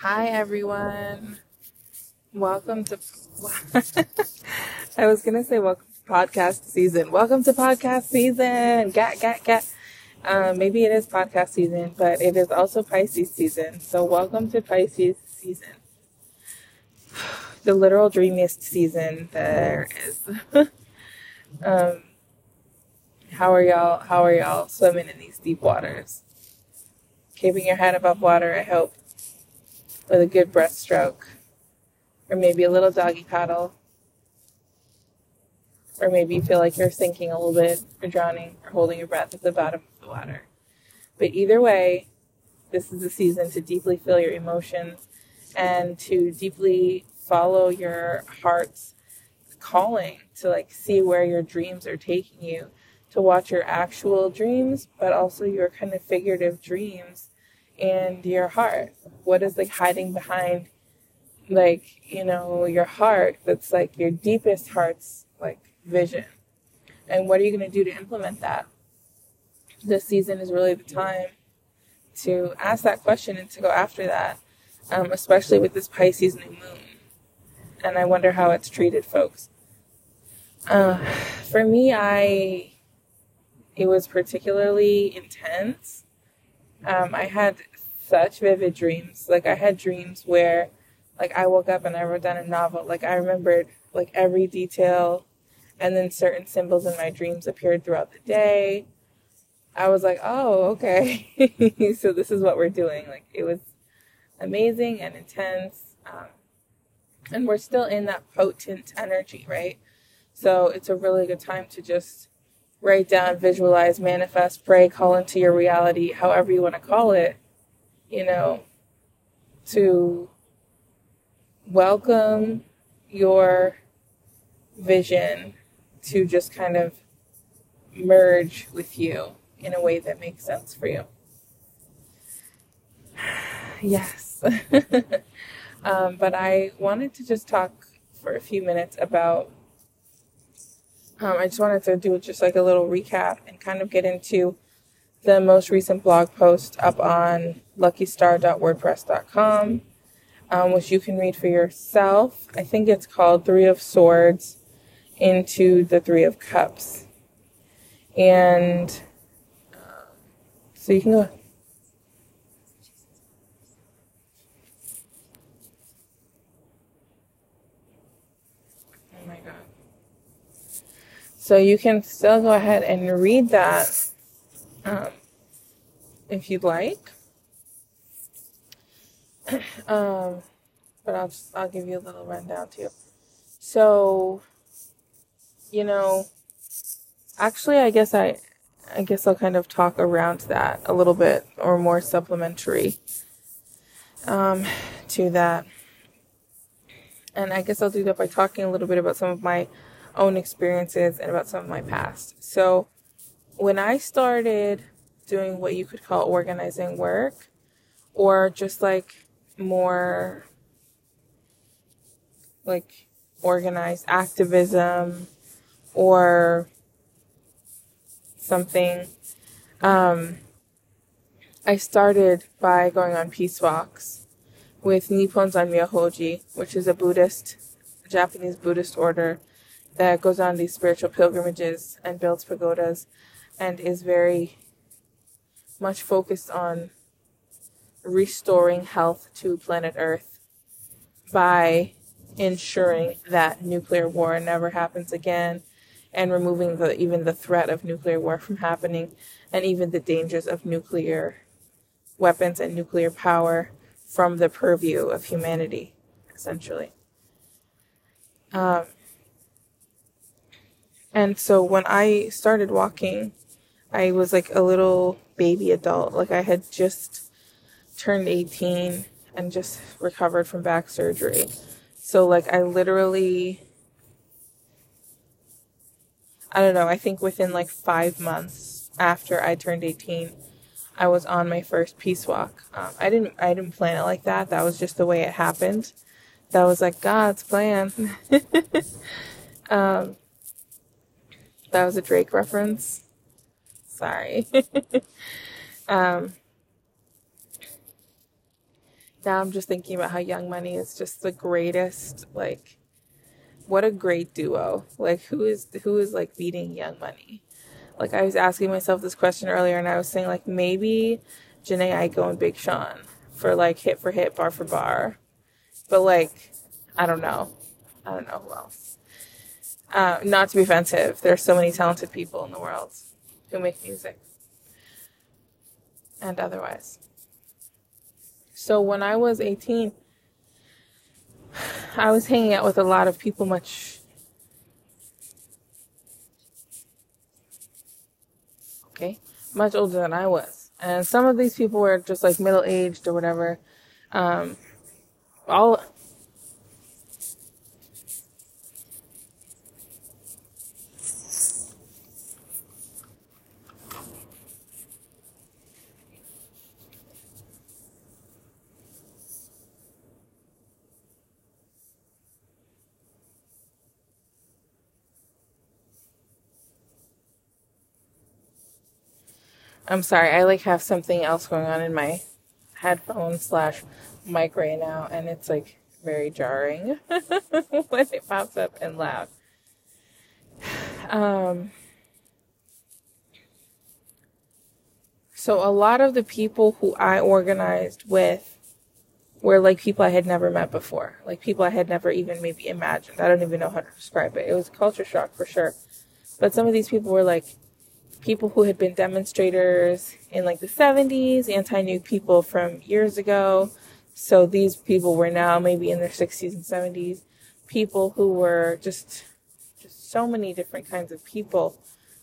Hi, everyone. Welcome to. I was to say welcome to podcast season. Welcome to podcast season. Gat, gat, gat. Um, maybe it is podcast season, but it is also Pisces season. So, welcome to Pisces season. The literal dreamiest season there is. um, how are y'all? How are y'all swimming in these deep waters? Keeping your head above water, I hope, with a good breaststroke, or maybe a little doggy paddle, or maybe you feel like you're sinking a little bit, or drowning, or holding your breath at the bottom of the water. But either way, this is the season to deeply feel your emotions and to deeply follow your heart's calling to like see where your dreams are taking you to watch your actual dreams, but also your kind of figurative dreams and your heart. What is like hiding behind, like, you know, your heart that's like your deepest heart's like vision? And what are you going to do to implement that? This season is really the time to ask that question and to go after that, um, especially with this Pisces new moon. And I wonder how it's treated folks. Uh, for me, I it was particularly intense. Um, I had such vivid dreams. Like I had dreams where, like I woke up and I wrote down a novel. Like I remembered like every detail, and then certain symbols in my dreams appeared throughout the day. I was like, oh, okay. so this is what we're doing. Like it was amazing and intense. Um, and we're still in that potent energy, right? So it's a really good time to just write down, visualize, manifest, pray, call into your reality, however you want to call it, you know, to welcome your vision to just kind of merge with you in a way that makes sense for you. Yes. um, but I wanted to just talk for a few minutes about um, I just wanted to do just like a little recap and kind of get into the most recent blog post up on luckystar.wordpress.com, um, which you can read for yourself. I think it's called Three of Swords into the Three of Cups. And uh, so you can go So you can still go ahead and read that um, if you'd like. um, but I'll just, I'll give you a little rundown too. So, you know, actually, I guess I, I guess I'll kind of talk around that a little bit or more supplementary um, to that. And I guess I'll do that by talking a little bit about some of my own experiences and about some of my past. So, when I started doing what you could call organizing work, or just like more like organized activism or something, um, I started by going on peace walks with Nippon Zanmyo which is a Buddhist, Japanese Buddhist order that goes on these spiritual pilgrimages and builds pagodas and is very much focused on restoring health to planet Earth by ensuring that nuclear war never happens again and removing the even the threat of nuclear war from happening and even the dangers of nuclear weapons and nuclear power from the purview of humanity essentially. Um, and so when I started walking, I was like a little baby adult. Like I had just turned 18 and just recovered from back surgery. So like I literally I don't know, I think within like 5 months after I turned 18, I was on my first peace walk. Um, I didn't I didn't plan it like that. That was just the way it happened. That was like God's plan. um, that was a Drake reference. Sorry. um, now I'm just thinking about how Young Money is just the greatest. Like, what a great duo. Like, who is who is like beating Young Money? Like, I was asking myself this question earlier, and I was saying like maybe Jhené Aiko and Big Sean for like hit for hit, bar for bar, but like I don't know, I don't know who else. Uh, not to be offensive, there's so many talented people in the world who make music and otherwise. So when I was 18, I was hanging out with a lot of people much okay, much older than I was. And some of these people were just like middle aged or whatever. Um, all I'm sorry, I like have something else going on in my headphone slash mic right now, and it's like very jarring when it pops up and loud. Um, so a lot of the people who I organized with were like people I had never met before, like people I had never even maybe imagined. I don't even know how to describe it. It was culture shock for sure. But some of these people were like people who had been demonstrators in like the 70s, anti nuke people from years ago. So these people were now maybe in their 60s and 70s. People who were just, just so many different kinds of people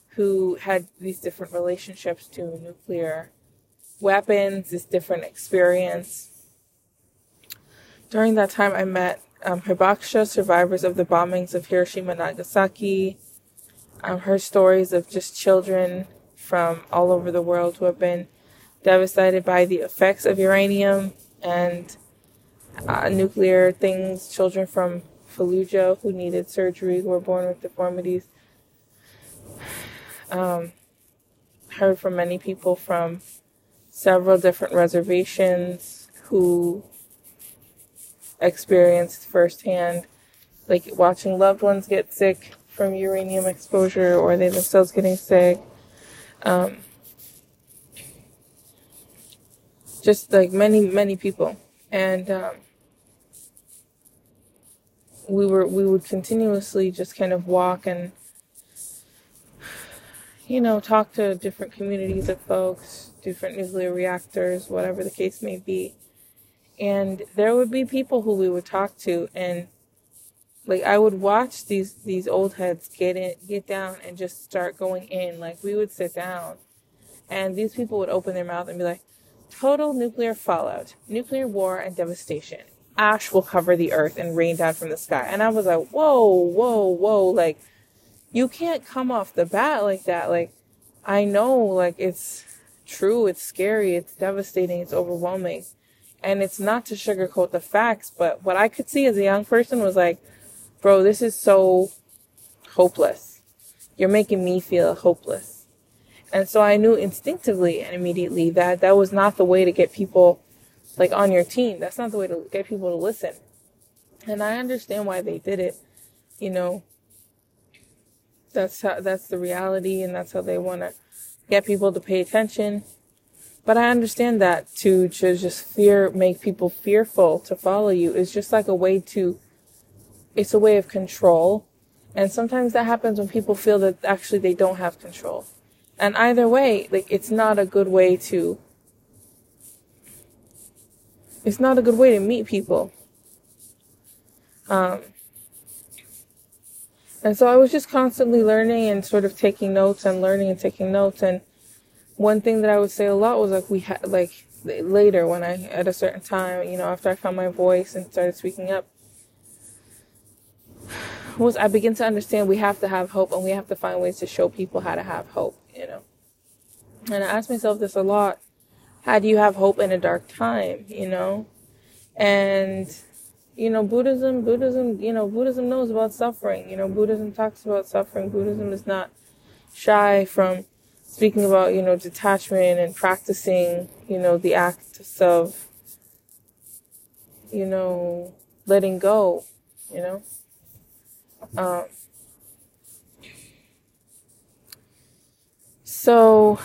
who had these different relationships to nuclear weapons, this different experience. During that time, I met um, Hibakusha, survivors of the bombings of Hiroshima and Nagasaki, um, heard stories of just children from all over the world who have been devastated by the effects of uranium and uh, nuclear things, children from Fallujah who needed surgery, who were born with deformities. Um, heard from many people from several different reservations who experienced firsthand, like watching loved ones get sick from uranium exposure or they themselves getting sick. Um, just like many, many people. And um, we were we would continuously just kind of walk and you know talk to different communities of folks, different nuclear reactors, whatever the case may be. And there would be people who we would talk to and like I would watch these these old heads get in get down and just start going in. Like we would sit down and these people would open their mouth and be like, Total nuclear fallout, nuclear war and devastation. Ash will cover the earth and rain down from the sky. And I was like, Whoa, whoa, whoa, like you can't come off the bat like that. Like I know like it's true, it's scary, it's devastating, it's overwhelming. And it's not to sugarcoat the facts, but what I could see as a young person was like, bro, this is so hopeless. You're making me feel hopeless. And so I knew instinctively and immediately that that was not the way to get people like on your team. That's not the way to get people to listen. And I understand why they did it. You know, that's how, that's the reality and that's how they want to get people to pay attention. But I understand that to, to just fear, make people fearful to follow you is just like a way to it's a way of control. And sometimes that happens when people feel that actually they don't have control. And either way, like, it's not a good way to, it's not a good way to meet people. Um, and so I was just constantly learning and sort of taking notes and learning and taking notes. And one thing that I would say a lot was like, we had, like, later when I, at a certain time, you know, after I found my voice and started speaking up, was I begin to understand we have to have hope and we have to find ways to show people how to have hope, you know. And I ask myself this a lot. How do you have hope in a dark time, you know? And you know, Buddhism, Buddhism, you know, Buddhism knows about suffering. You know, Buddhism talks about suffering. Buddhism is not shy from speaking about, you know, detachment and practicing, you know, the acts of you know, letting go, you know. Um, so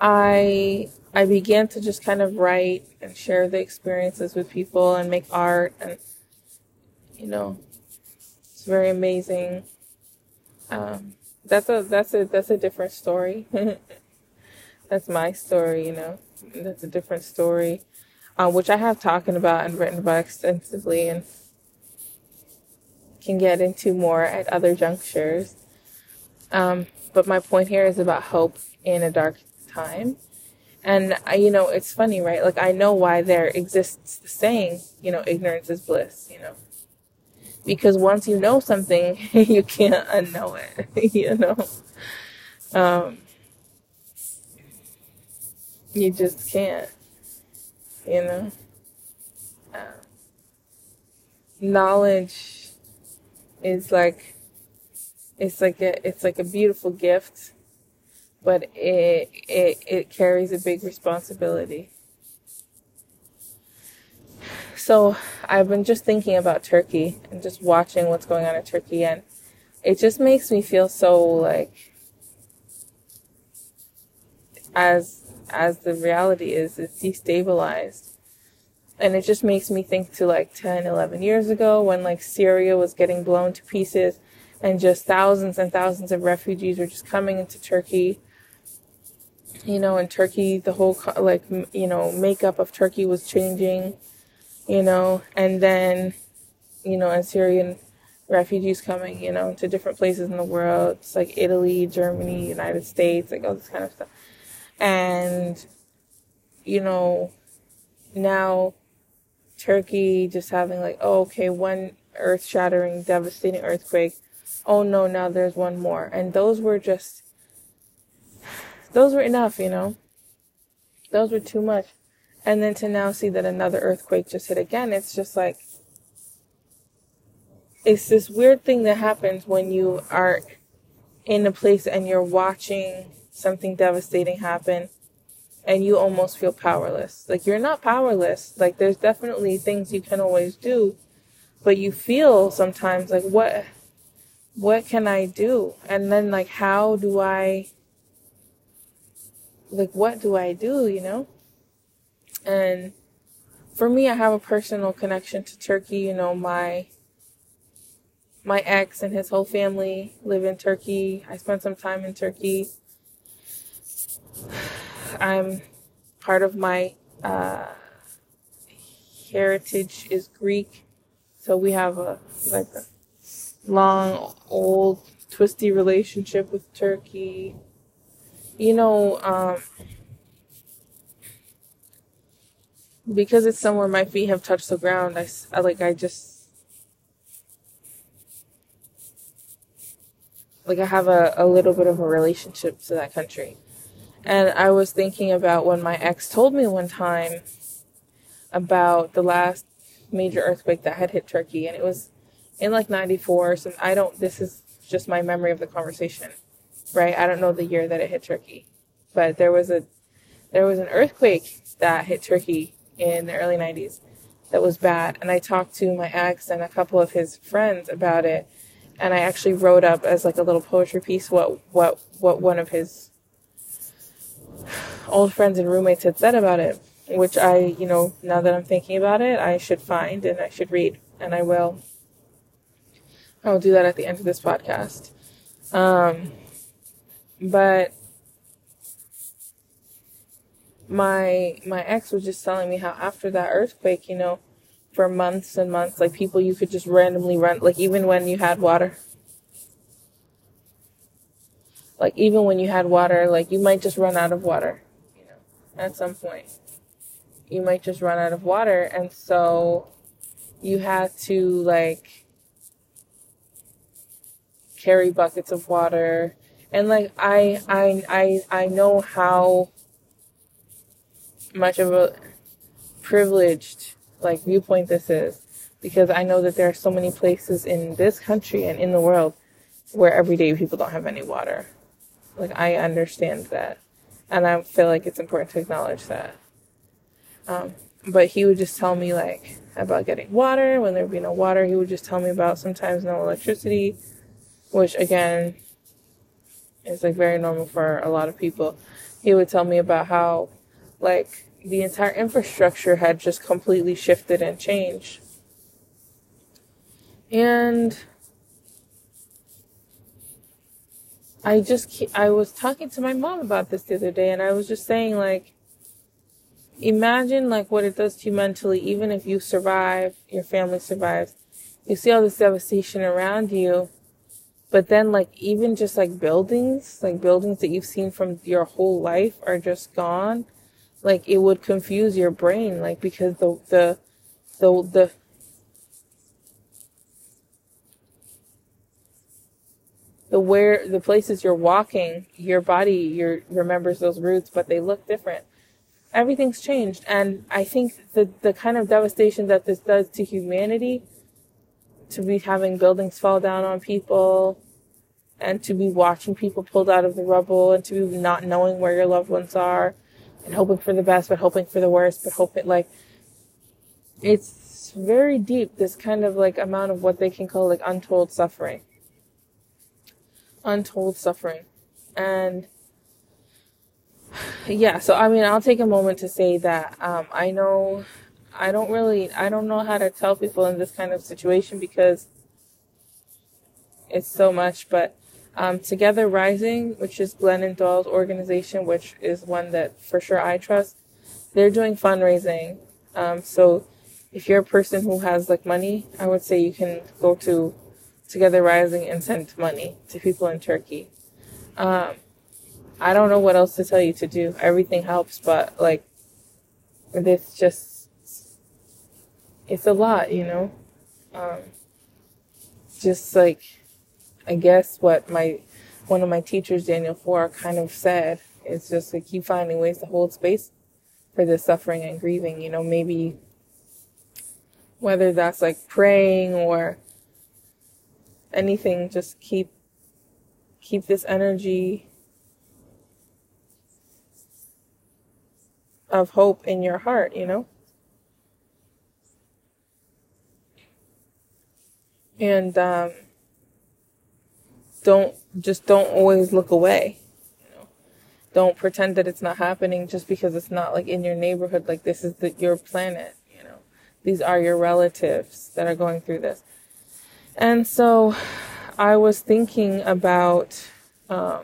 I I began to just kind of write and share the experiences with people and make art and you know it's very amazing. Um, that's a that's a that's a different story. that's my story, you know. That's a different story, uh, which I have talking about and written about extensively and can get into more at other junctures. Um, but my point here is about hope in a dark time. And I, you know, it's funny, right? Like I know why there exists the saying, you know, ignorance is bliss, you know. Because once you know something, you can't unknow it, you know. Um, you just can't, you know. Uh, knowledge is like it's like a it's like a beautiful gift but it it it carries a big responsibility. So I've been just thinking about Turkey and just watching what's going on in Turkey and it just makes me feel so like as as the reality is it's destabilized and it just makes me think to like 10 11 years ago when like syria was getting blown to pieces and just thousands and thousands of refugees were just coming into turkey you know, in Turkey, the whole, like, you know, makeup of Turkey was changing, you know, and then, you know, and Syrian refugees coming, you know, to different places in the world. It's like Italy, Germany, United States, like all this kind of stuff. And, you know, now Turkey just having like, oh, okay, one earth shattering, devastating earthquake. Oh no, now there's one more. And those were just, those were enough, you know. Those were too much. And then to now see that another earthquake just hit again, it's just like, it's this weird thing that happens when you are in a place and you're watching something devastating happen and you almost feel powerless. Like you're not powerless. Like there's definitely things you can always do, but you feel sometimes like what what can I do? And then like how do I like what do I do, you know? And for me, I have a personal connection to Turkey. You know, my my ex and his whole family live in Turkey. I spent some time in Turkey. I'm part of my uh, heritage is Greek, so we have a like a long, old, twisty relationship with Turkey you know, um, because it's somewhere my feet have touched the ground, I, I like, I just, like, I have a, a little bit of a relationship to that country. And I was thinking about when my ex told me one time about the last major earthquake that had hit Turkey, and it was in like 94. So I don't, this is just my memory of the conversation right? I don't know the year that it hit Turkey, but there was a there was an earthquake that hit Turkey in the early 90s that was bad. And I talked to my ex and a couple of his friends about it. And I actually wrote up as like a little poetry piece what, what, what one of his old friends and roommates had said about it, which I, you know, now that I'm thinking about it, I should find and I should read. And I will. I will do that at the end of this podcast. Um, but my my ex was just telling me how after that earthquake, you know, for months and months, like people you could just randomly run, like even when you had water. Like even when you had water, like you might just run out of water, you know, at some point. You might just run out of water, and so you had to like carry buckets of water and like I I I I know how much of a privileged like viewpoint this is because I know that there are so many places in this country and in the world where every day people don't have any water. Like I understand that, and I feel like it's important to acknowledge that. Um, but he would just tell me like about getting water when there would be no water. He would just tell me about sometimes no electricity, which again is like very normal for a lot of people. He would tell me about how like the entire infrastructure had just completely shifted and changed. And I just I was talking to my mom about this the other day and I was just saying like imagine like what it does to you mentally even if you survive, your family survives. You see all this devastation around you. But then like even just like buildings, like buildings that you've seen from your whole life are just gone. Like it would confuse your brain like because the the the the the where the places you're walking, your body your remembers those routes, but they look different. Everything's changed, and I think the the kind of devastation that this does to humanity, to be having buildings fall down on people, and to be watching people pulled out of the rubble, and to be not knowing where your loved ones are, and hoping for the best, but hoping for the worst, but hoping like it's very deep. This kind of like amount of what they can call like untold suffering untold suffering. And yeah, so I mean, I'll take a moment to say that um, I know I don't really, I don't know how to tell people in this kind of situation because it's so much, but um, Together Rising, which is Glennon Doyle's organization, which is one that for sure I trust, they're doing fundraising. Um, so if you're a person who has like money, I would say you can go to Together Rising and sent money to people in Turkey. Um, I don't know what else to tell you to do. Everything helps, but like, it's just, it's a lot, you know? Um, just like, I guess what my, one of my teachers, Daniel Foor, kind of said is just to keep finding ways to hold space for the suffering and grieving, you know, maybe whether that's like praying or anything, just keep keep this energy of hope in your heart, you know? And um, don't just don't always look away. You know? Don't pretend that it's not happening just because it's not like in your neighborhood. Like this is the, your planet. You know, these are your relatives that are going through this. And so I was thinking about, um,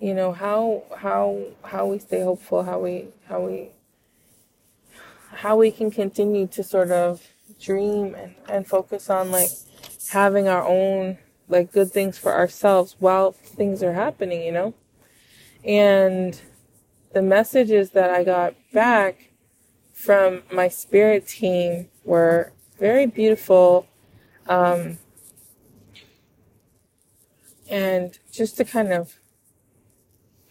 you know, how, how, how we stay hopeful, how we, how we, how we can continue to sort of dream and, and focus on like having our own like good things for ourselves while things are happening, you know? And the messages that I got back from my spirit team were very beautiful um, and just to kind of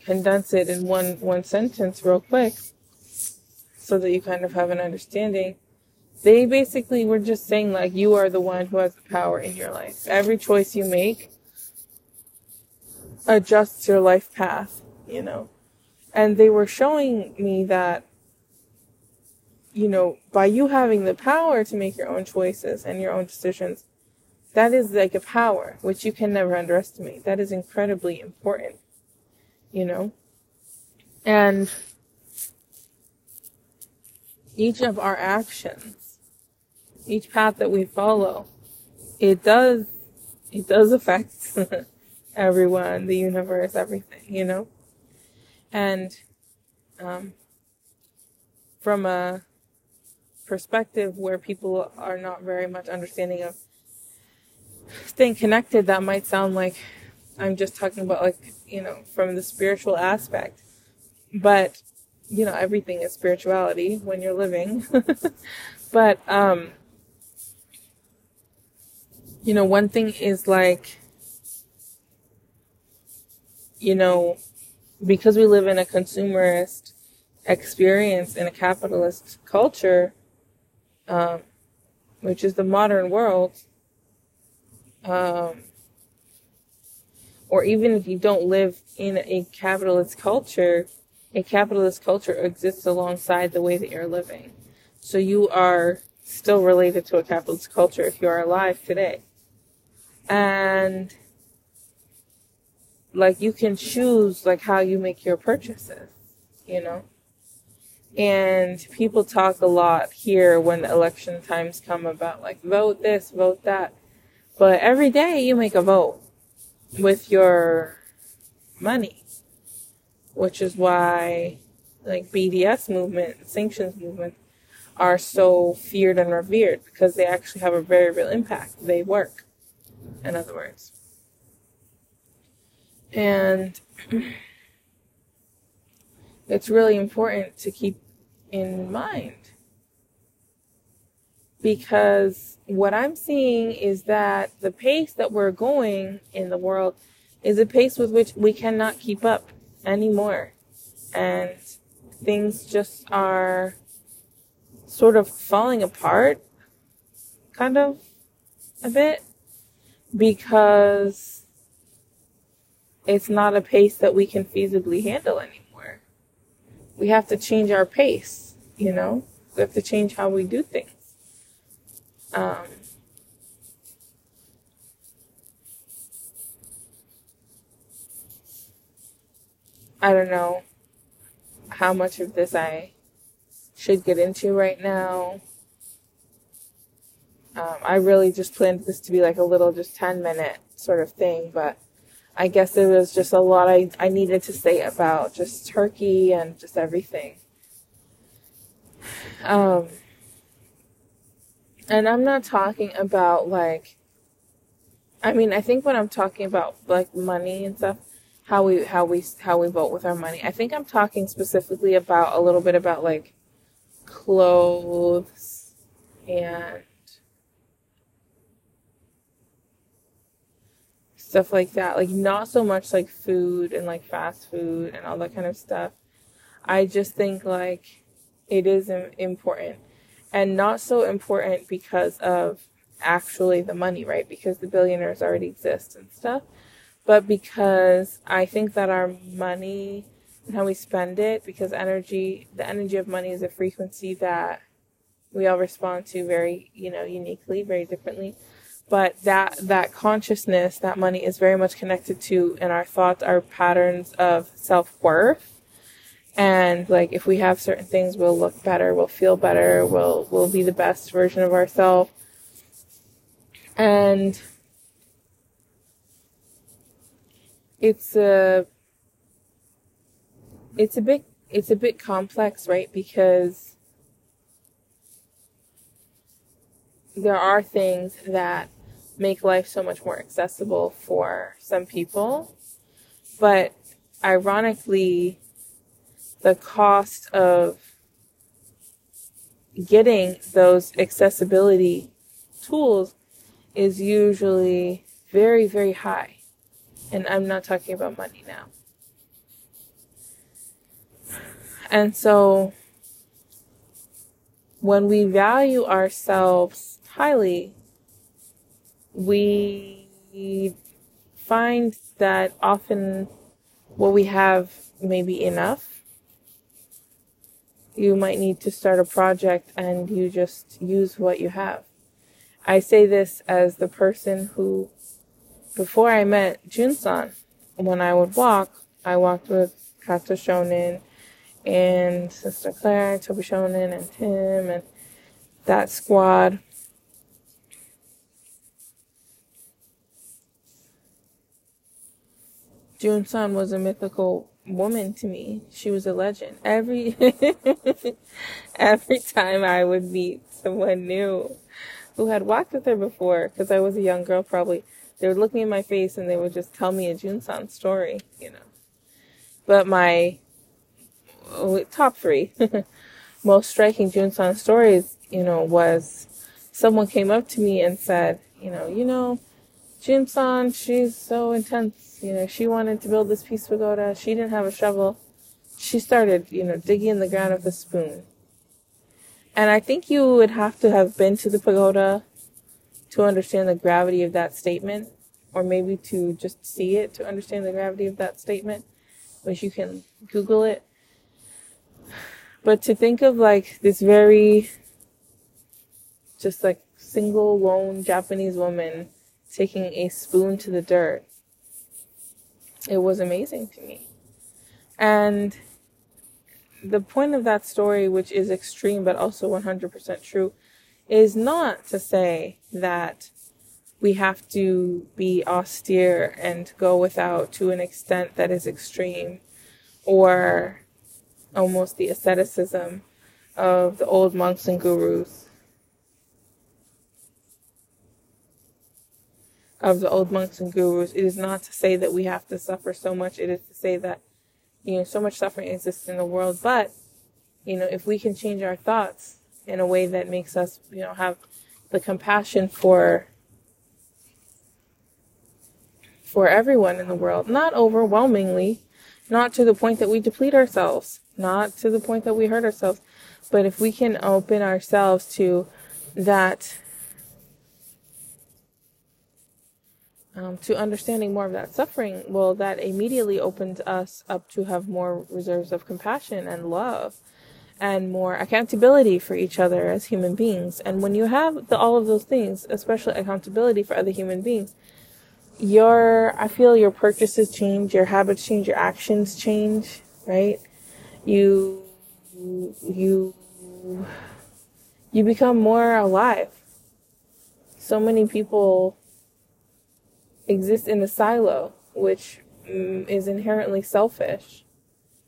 condense it in one, one sentence real quick so that you kind of have an understanding. They basically were just saying like you are the one who has the power in your life. Every choice you make adjusts your life path, you know. And they were showing me that you know, by you having the power to make your own choices and your own decisions, that is like a power which you can never underestimate. That is incredibly important, you know? And each of our actions, each path that we follow, it does, it does affect everyone, the universe, everything, you know? And, um, from a perspective where people are not very much understanding of staying connected, that might sound like I'm just talking about like, you know, from the spiritual aspect. But, you know, everything is spirituality when you're living. but, um, you know, one thing is like, you know, because we live in a consumerist experience in a capitalist culture, um, which is the modern world, um, or even if you don't live in a capitalist culture, a capitalist culture exists alongside the way that you're living. So you are still related to a capitalist culture if you are alive today. And like you can choose like how you make your purchases, you know? And people talk a lot here when election times come about like vote this, vote that. But every day you make a vote with your money, which is why like BDS movement, sanctions movement are so feared and revered because they actually have a very real impact. They work, in other words. And it's really important to keep in mind because what I'm seeing is that the pace that we're going in the world is a pace with which we cannot keep up anymore. And things just are sort of falling apart, kind of a bit, because it's not a pace that we can feasibly handle anymore. We have to change our pace, you know? We have to change how we do things. Um, I don't know how much of this I should get into right now. Um, I really just planned this to be like a little, just 10 minute sort of thing, but I guess there was just a lot I, I needed to say about just Turkey and just everything. Um, and I'm not talking about like, I mean, I think when I'm talking about like money and stuff, how we, how we, how we vote with our money, I think I'm talking specifically about a little bit about like clothes and stuff like that. Like not so much like food and like fast food and all that kind of stuff. I just think like it is important and not so important because of actually the money, right? Because the billionaires already exist and stuff. But because I think that our money and how we spend it, because energy, the energy of money is a frequency that we all respond to very, you know, uniquely, very differently but that that consciousness that money is very much connected to in our thoughts our patterns of self-worth. And like if we have certain things we'll look better we'll feel better we'll we'll be the best version of ourselves and it's a it's a bit it's a bit complex right? Because there are things that make life so much more accessible for some people. But ironically, the cost of getting those accessibility tools is usually very, very high. And I'm not talking about money now. And so when we value ourselves highly, we find that often what we have may be enough. You might need to start a project and you just use what you have. I say this as the person who, before I met Junsan, when I would walk, I walked with Kato Shonin and Sister Claire, and Toby Shonin, and Tim, and that squad. Junsan was a mythical woman to me. She was a legend. Every every time I would meet someone new who had walked with her before, because I was a young girl, probably they would look me in my face and they would just tell me a Junsan story, you know. But my oh, top three most striking Junsan stories, you know, was someone came up to me and said, you know, you know, Junsan, she's so intense you know, she wanted to build this peace pagoda. She didn't have a shovel. She started, you know, digging in the ground with a spoon. And I think you would have to have been to the pagoda to understand the gravity of that statement, or maybe to just see it to understand the gravity of that statement, which you can Google it. But to think of like this very, just like single lone Japanese woman taking a spoon to the dirt, it was amazing to me. And the point of that story, which is extreme but also 100% true, is not to say that we have to be austere and go without to an extent that is extreme or almost the asceticism of the old monks and gurus. Of the old monks and gurus. It is not to say that we have to suffer so much. It is to say that, you know, so much suffering exists in the world. But, you know, if we can change our thoughts in a way that makes us, you know, have the compassion for for everyone in the world, not overwhelmingly, not to the point that we deplete ourselves, not to the point that we hurt ourselves, but if we can open ourselves to that, um, to understanding more of that suffering, well, that immediately opens us up to have more reserves of compassion and love and more accountability for each other as human beings. And when you have the, all of those things, especially accountability for other human beings, your I feel your purchases change, your habits change, your actions change, right? You you you become more alive. So many people exist in a silo, which mm, is inherently selfish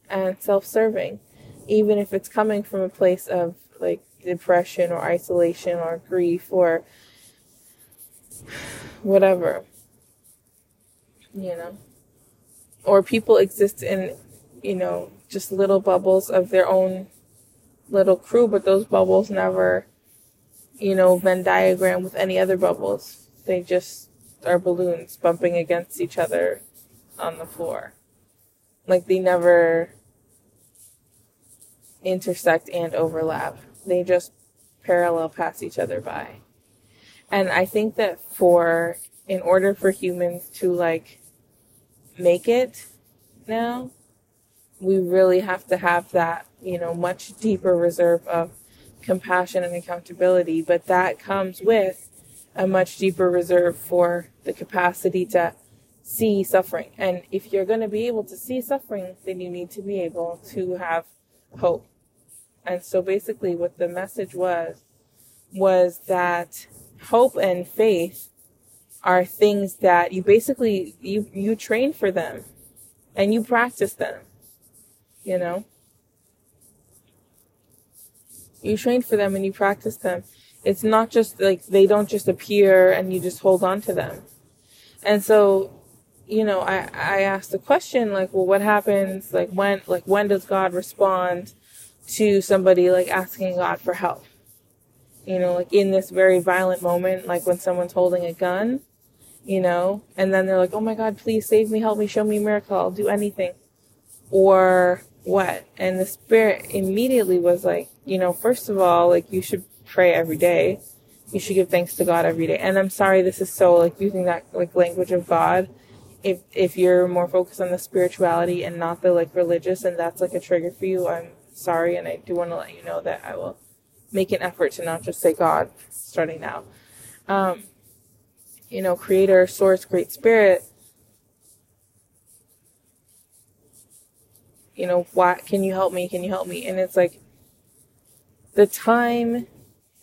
and self-serving, even if it's coming from a place of like depression or isolation or grief or whatever you know. Or people exist in, you know, just little bubbles of their own little crew, but those bubbles never, you know, Venn diagram with any other bubbles. They just are balloons bumping against each other on the floor. Like they never intersect and overlap. They just parallel pass each other by. And I think that for, in order for humans to like make it now, we really have to have that, you know, much deeper reserve of compassion and accountability. But that comes with a much deeper reserve for the capacity to see suffering. And if you're going to be able to see suffering, then you need to be able to have hope. And so basically what the message was, was that hope and faith are things that you basically you you train for them and you practice them you know you train for them and you practice them it's not just like they don't just appear and you just hold on to them and so you know i i asked the question like well what happens like when like when does god respond to somebody like asking god for help you know like in this very violent moment like when someone's holding a gun you know, and then they're like, oh my God, please save me, help me, show me a miracle, I'll do anything. Or what? And the spirit immediately was like, you know, first of all, like you should pray every day. You should give thanks to God every day. And I'm sorry, this is so like using that like language of God. If, if you're more focused on the spirituality and not the like religious and that's like a trigger for you, I'm sorry. And I do want to let you know that I will make an effort to not just say God starting now. Um, you know, creator, source, great spirit, you know, why can you help me? Can you help me? And it's like the time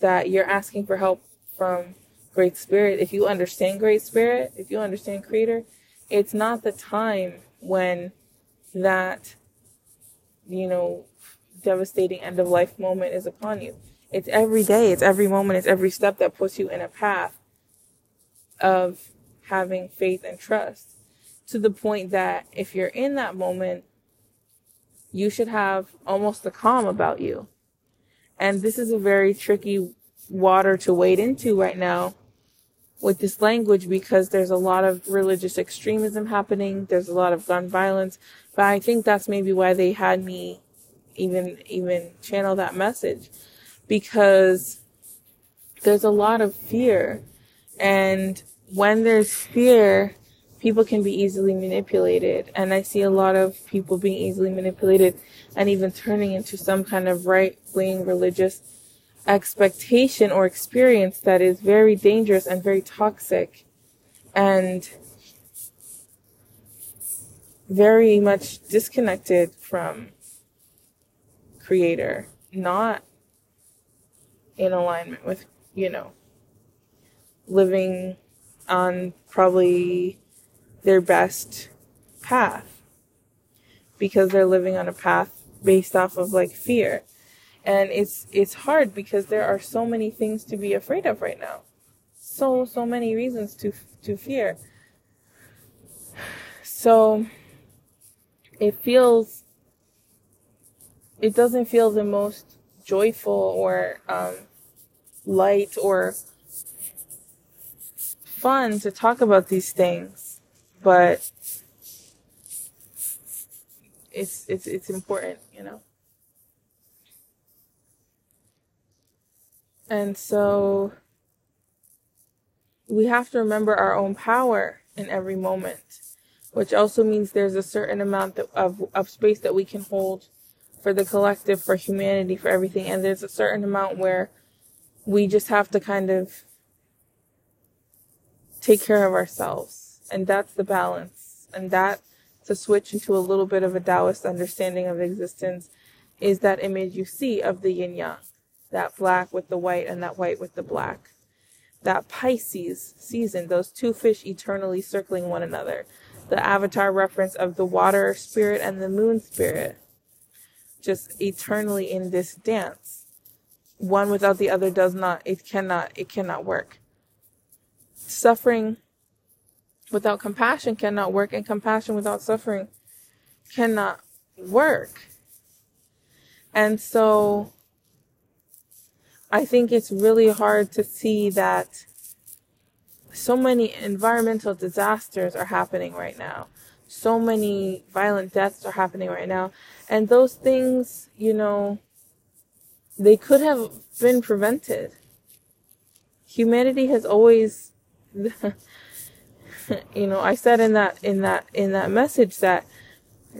that you're asking for help from great spirit, if you understand great spirit, if you understand creator, it's not the time when that, you know, devastating end of life moment is upon you. It's every day, it's every moment, it's every step that puts you in a path of having faith and trust to the point that if you're in that moment, you should have almost a calm about you. And this is a very tricky water to wade into right now with this language because there's a lot of religious extremism happening. There's a lot of gun violence, but I think that's maybe why they had me even, even channel that message because there's a lot of fear and when there's fear, people can be easily manipulated. And I see a lot of people being easily manipulated and even turning into some kind of right wing religious expectation or experience that is very dangerous and very toxic and very much disconnected from creator not in alignment with you know living on probably their best path because they're living on a path based off of like fear. And it's it's hard because there are so many things to be afraid of right now. So so many reasons to to fear. So it feels it doesn't feel the most joyful or um, light or fun to talk about these things. But it's it's it's important you know And so we have to remember our own power in every moment, which also means there's a certain amount of, of space that we can hold for the collective, for humanity, for everything. And there's a certain amount where we just have to kind of take care of ourselves. And that's the balance. And that to switch into a little bit of a Taoist understanding of existence is that image you see of the yin yang that black with the white and that white with the black. That Pisces season, those two fish eternally circling one another. The avatar reference of the water spirit and the moon spirit. Just eternally in this dance. One without the other does not, it cannot, it cannot work. Suffering without compassion cannot work, and compassion without suffering cannot work. And so I think it's really hard to see that so many environmental disasters are happening right now. So many violent deaths are happening right now. And those things, you know, they could have been prevented. Humanity has always, you know, I said in that, in that, in that message that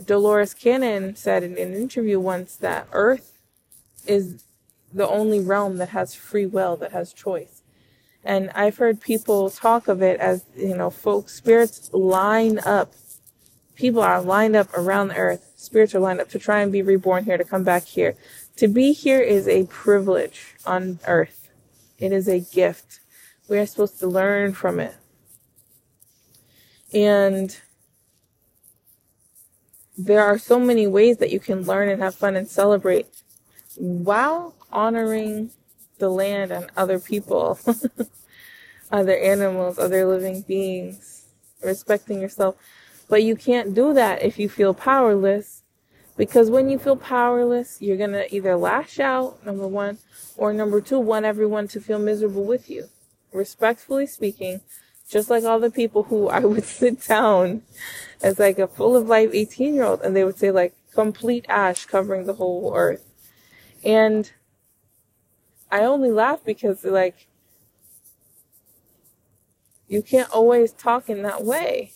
Dolores Cannon said in an interview once that Earth is the only realm that has free will, that has choice. And I've heard people talk of it as, you know, folks, spirits line up. People are lined up around the earth. Spirits are lined up to try and be reborn here, to come back here. To be here is a privilege on earth. It is a gift. We are supposed to learn from it. And there are so many ways that you can learn and have fun and celebrate while honoring the land and other people, other animals, other living beings, respecting yourself. But you can't do that if you feel powerless. Because when you feel powerless, you're going to either lash out, number one, or number two, want everyone to feel miserable with you. Respectfully speaking, just like all the people who I would sit down as like a full of life 18 year old and they would say like complete ash covering the whole earth. And I only laugh because like you can't always talk in that way.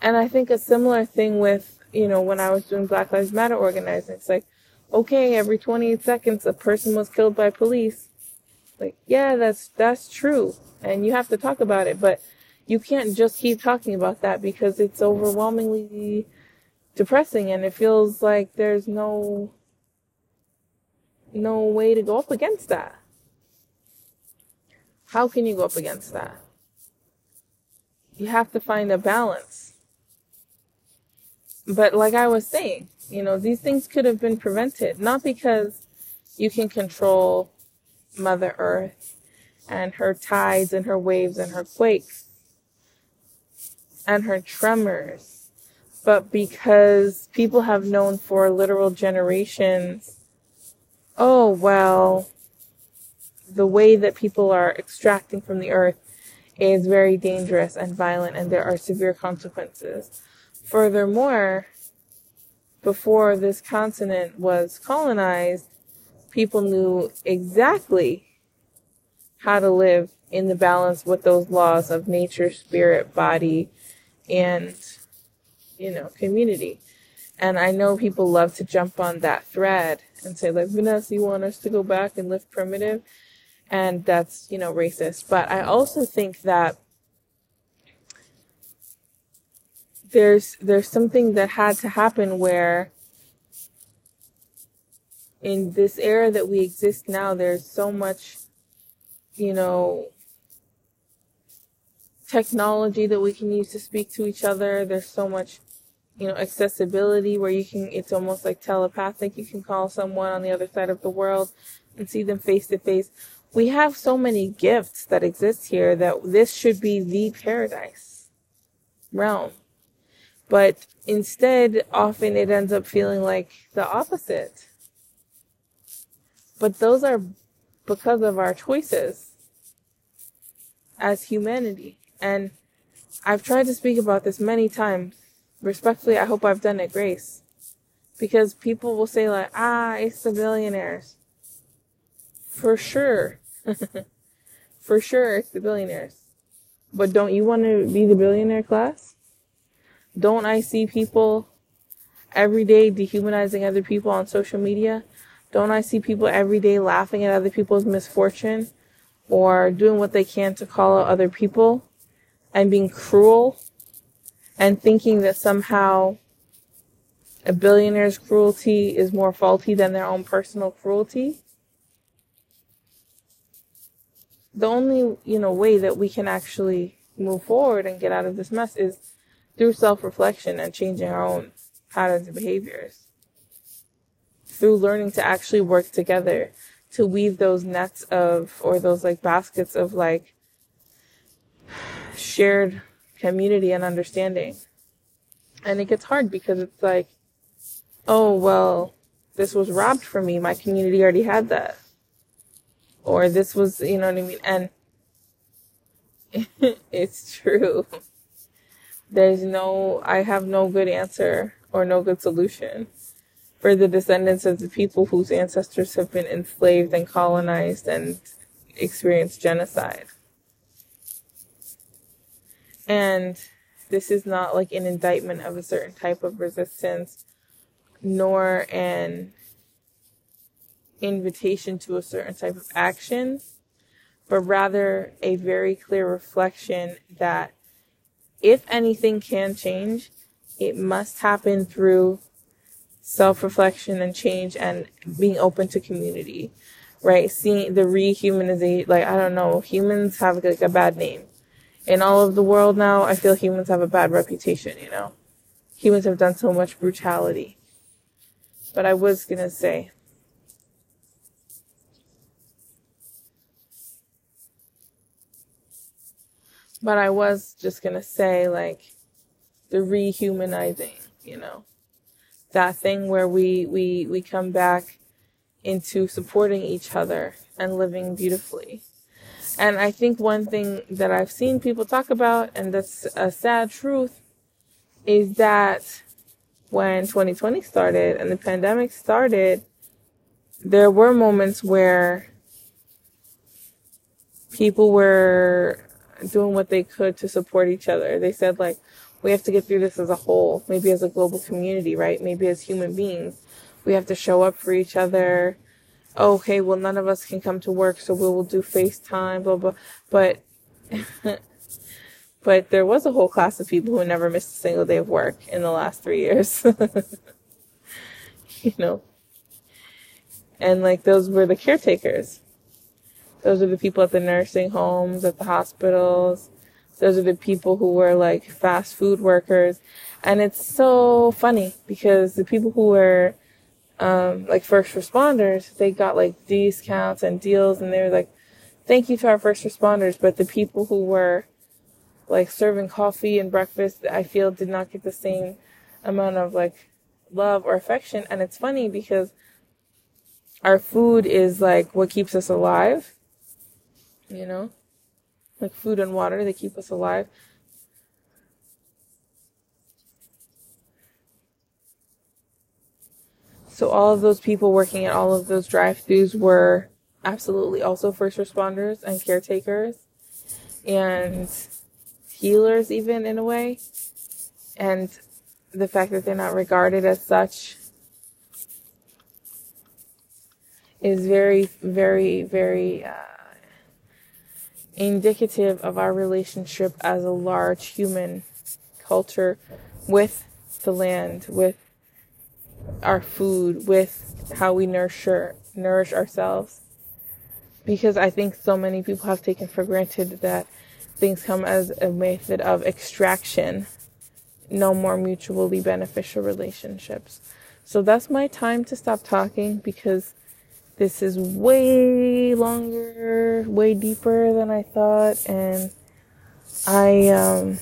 And I think a similar thing with, you know, when I was doing Black Lives Matter organizing, it's like, okay, every 28 seconds a person was killed by police. Like, yeah, that's, that's true. And you have to talk about it, but you can't just keep talking about that because it's overwhelmingly depressing and it feels like there's no no way to go up against that. How can you go up against that? You have to find a balance. But like I was saying, you know, these things could have been prevented, not because you can control Mother Earth and her tides and her waves and her quakes and her tremors, but because people have known for literal generations oh, well, the way that people are extracting from the earth is very dangerous and violent, and there are severe consequences. Furthermore, before this continent was colonized, people knew exactly how to live in the balance with those laws of nature, spirit, body, and, you know, community. And I know people love to jump on that thread and say, like, Vanessa, you want us to go back and live primitive? And that's, you know, racist. But I also think that there's there's something that had to happen where in this era that we exist now there's so much you know technology that we can use to speak to each other. There's so much you know accessibility where you can it's almost like telepathic. You can call someone on the other side of the world and see them face to face we have so many gifts that exist here that this should be the paradise realm. But instead, often it ends up feeling like the opposite. But those are because of our choices as humanity. And I've tried to speak about this many times. Respectfully, I hope I've done it grace. Because people will say like, ah, it's the billionaires. For sure. For sure, it's the billionaires. But don't you want to be the billionaire class? Don't I see people every day dehumanizing other people on social media? Don't I see people every day laughing at other people's misfortune or doing what they can to call out other people and being cruel and thinking that somehow a billionaire's cruelty is more faulty than their own personal cruelty? The only, you know, way that we can actually move forward and get out of this mess is through self reflection and changing our own patterns and behaviors. Through learning to actually work together to weave those nets of, or those like baskets of like shared community and understanding. And it gets hard because it's like, oh, well, this was robbed from me. My community already had that. Or this was, you know what I mean? And it's true there's no, I have no good answer or no good solution for the descendants of the people whose ancestors have been enslaved and colonized and experienced genocide. And this is not like an indictment of a certain type of resistance, nor an invitation to a certain type of action, but rather a very clear reflection that if anything can change, it must happen through self reflection and change and being open to community, right? Seeing the rehumanization, like, I don't know, humans have like a bad name. In all of the world now, I feel humans have a bad reputation, you know? Humans have done so much brutality. But I was gonna say, But I was just gonna say, like, the rehumanizing, you know, that thing where we, we, we come back into supporting each other and living beautifully. And I think one thing that I've seen people talk about, and that's a sad truth, is that when 2020 started and the pandemic started, there were moments where people were doing what they could to support each other. They said like, we have to get through this as a whole, maybe as a global community, right? Maybe as human beings. We have to show up for each other. Okay, well, none of us can come to work, so we will do FaceTime, blah, blah. But, but there was a whole class of people who never missed a single day of work in the last three years. you know? And like, those were the caretakers those are the people at the nursing homes, at the hospitals. Those are the people who were like fast food workers. And it's so funny because the people who were um, like first responders, they got like discounts and deals and they were like, thank you to our first responders. But the people who were like serving coffee and breakfast, I feel did not get the same amount of like love or affection. And it's funny because our food is like what keeps us alive you know? Like food and water, they keep us alive. So all of those people working at all of those drive-throughs were absolutely also first responders and caretakers and healers even in a way. And the fact that they're not regarded as such is very, very, very uh, indicative of our relationship as a large human culture with the land, with our food, with how we nurture nourish ourselves. Because I think so many people have taken for granted that things come as a method of extraction, no more mutually beneficial relationships. So that's my time to stop talking because this is way longer, way deeper than I thought, and I um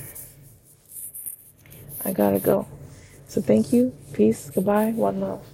I gotta go. So thank you, peace, goodbye, one love.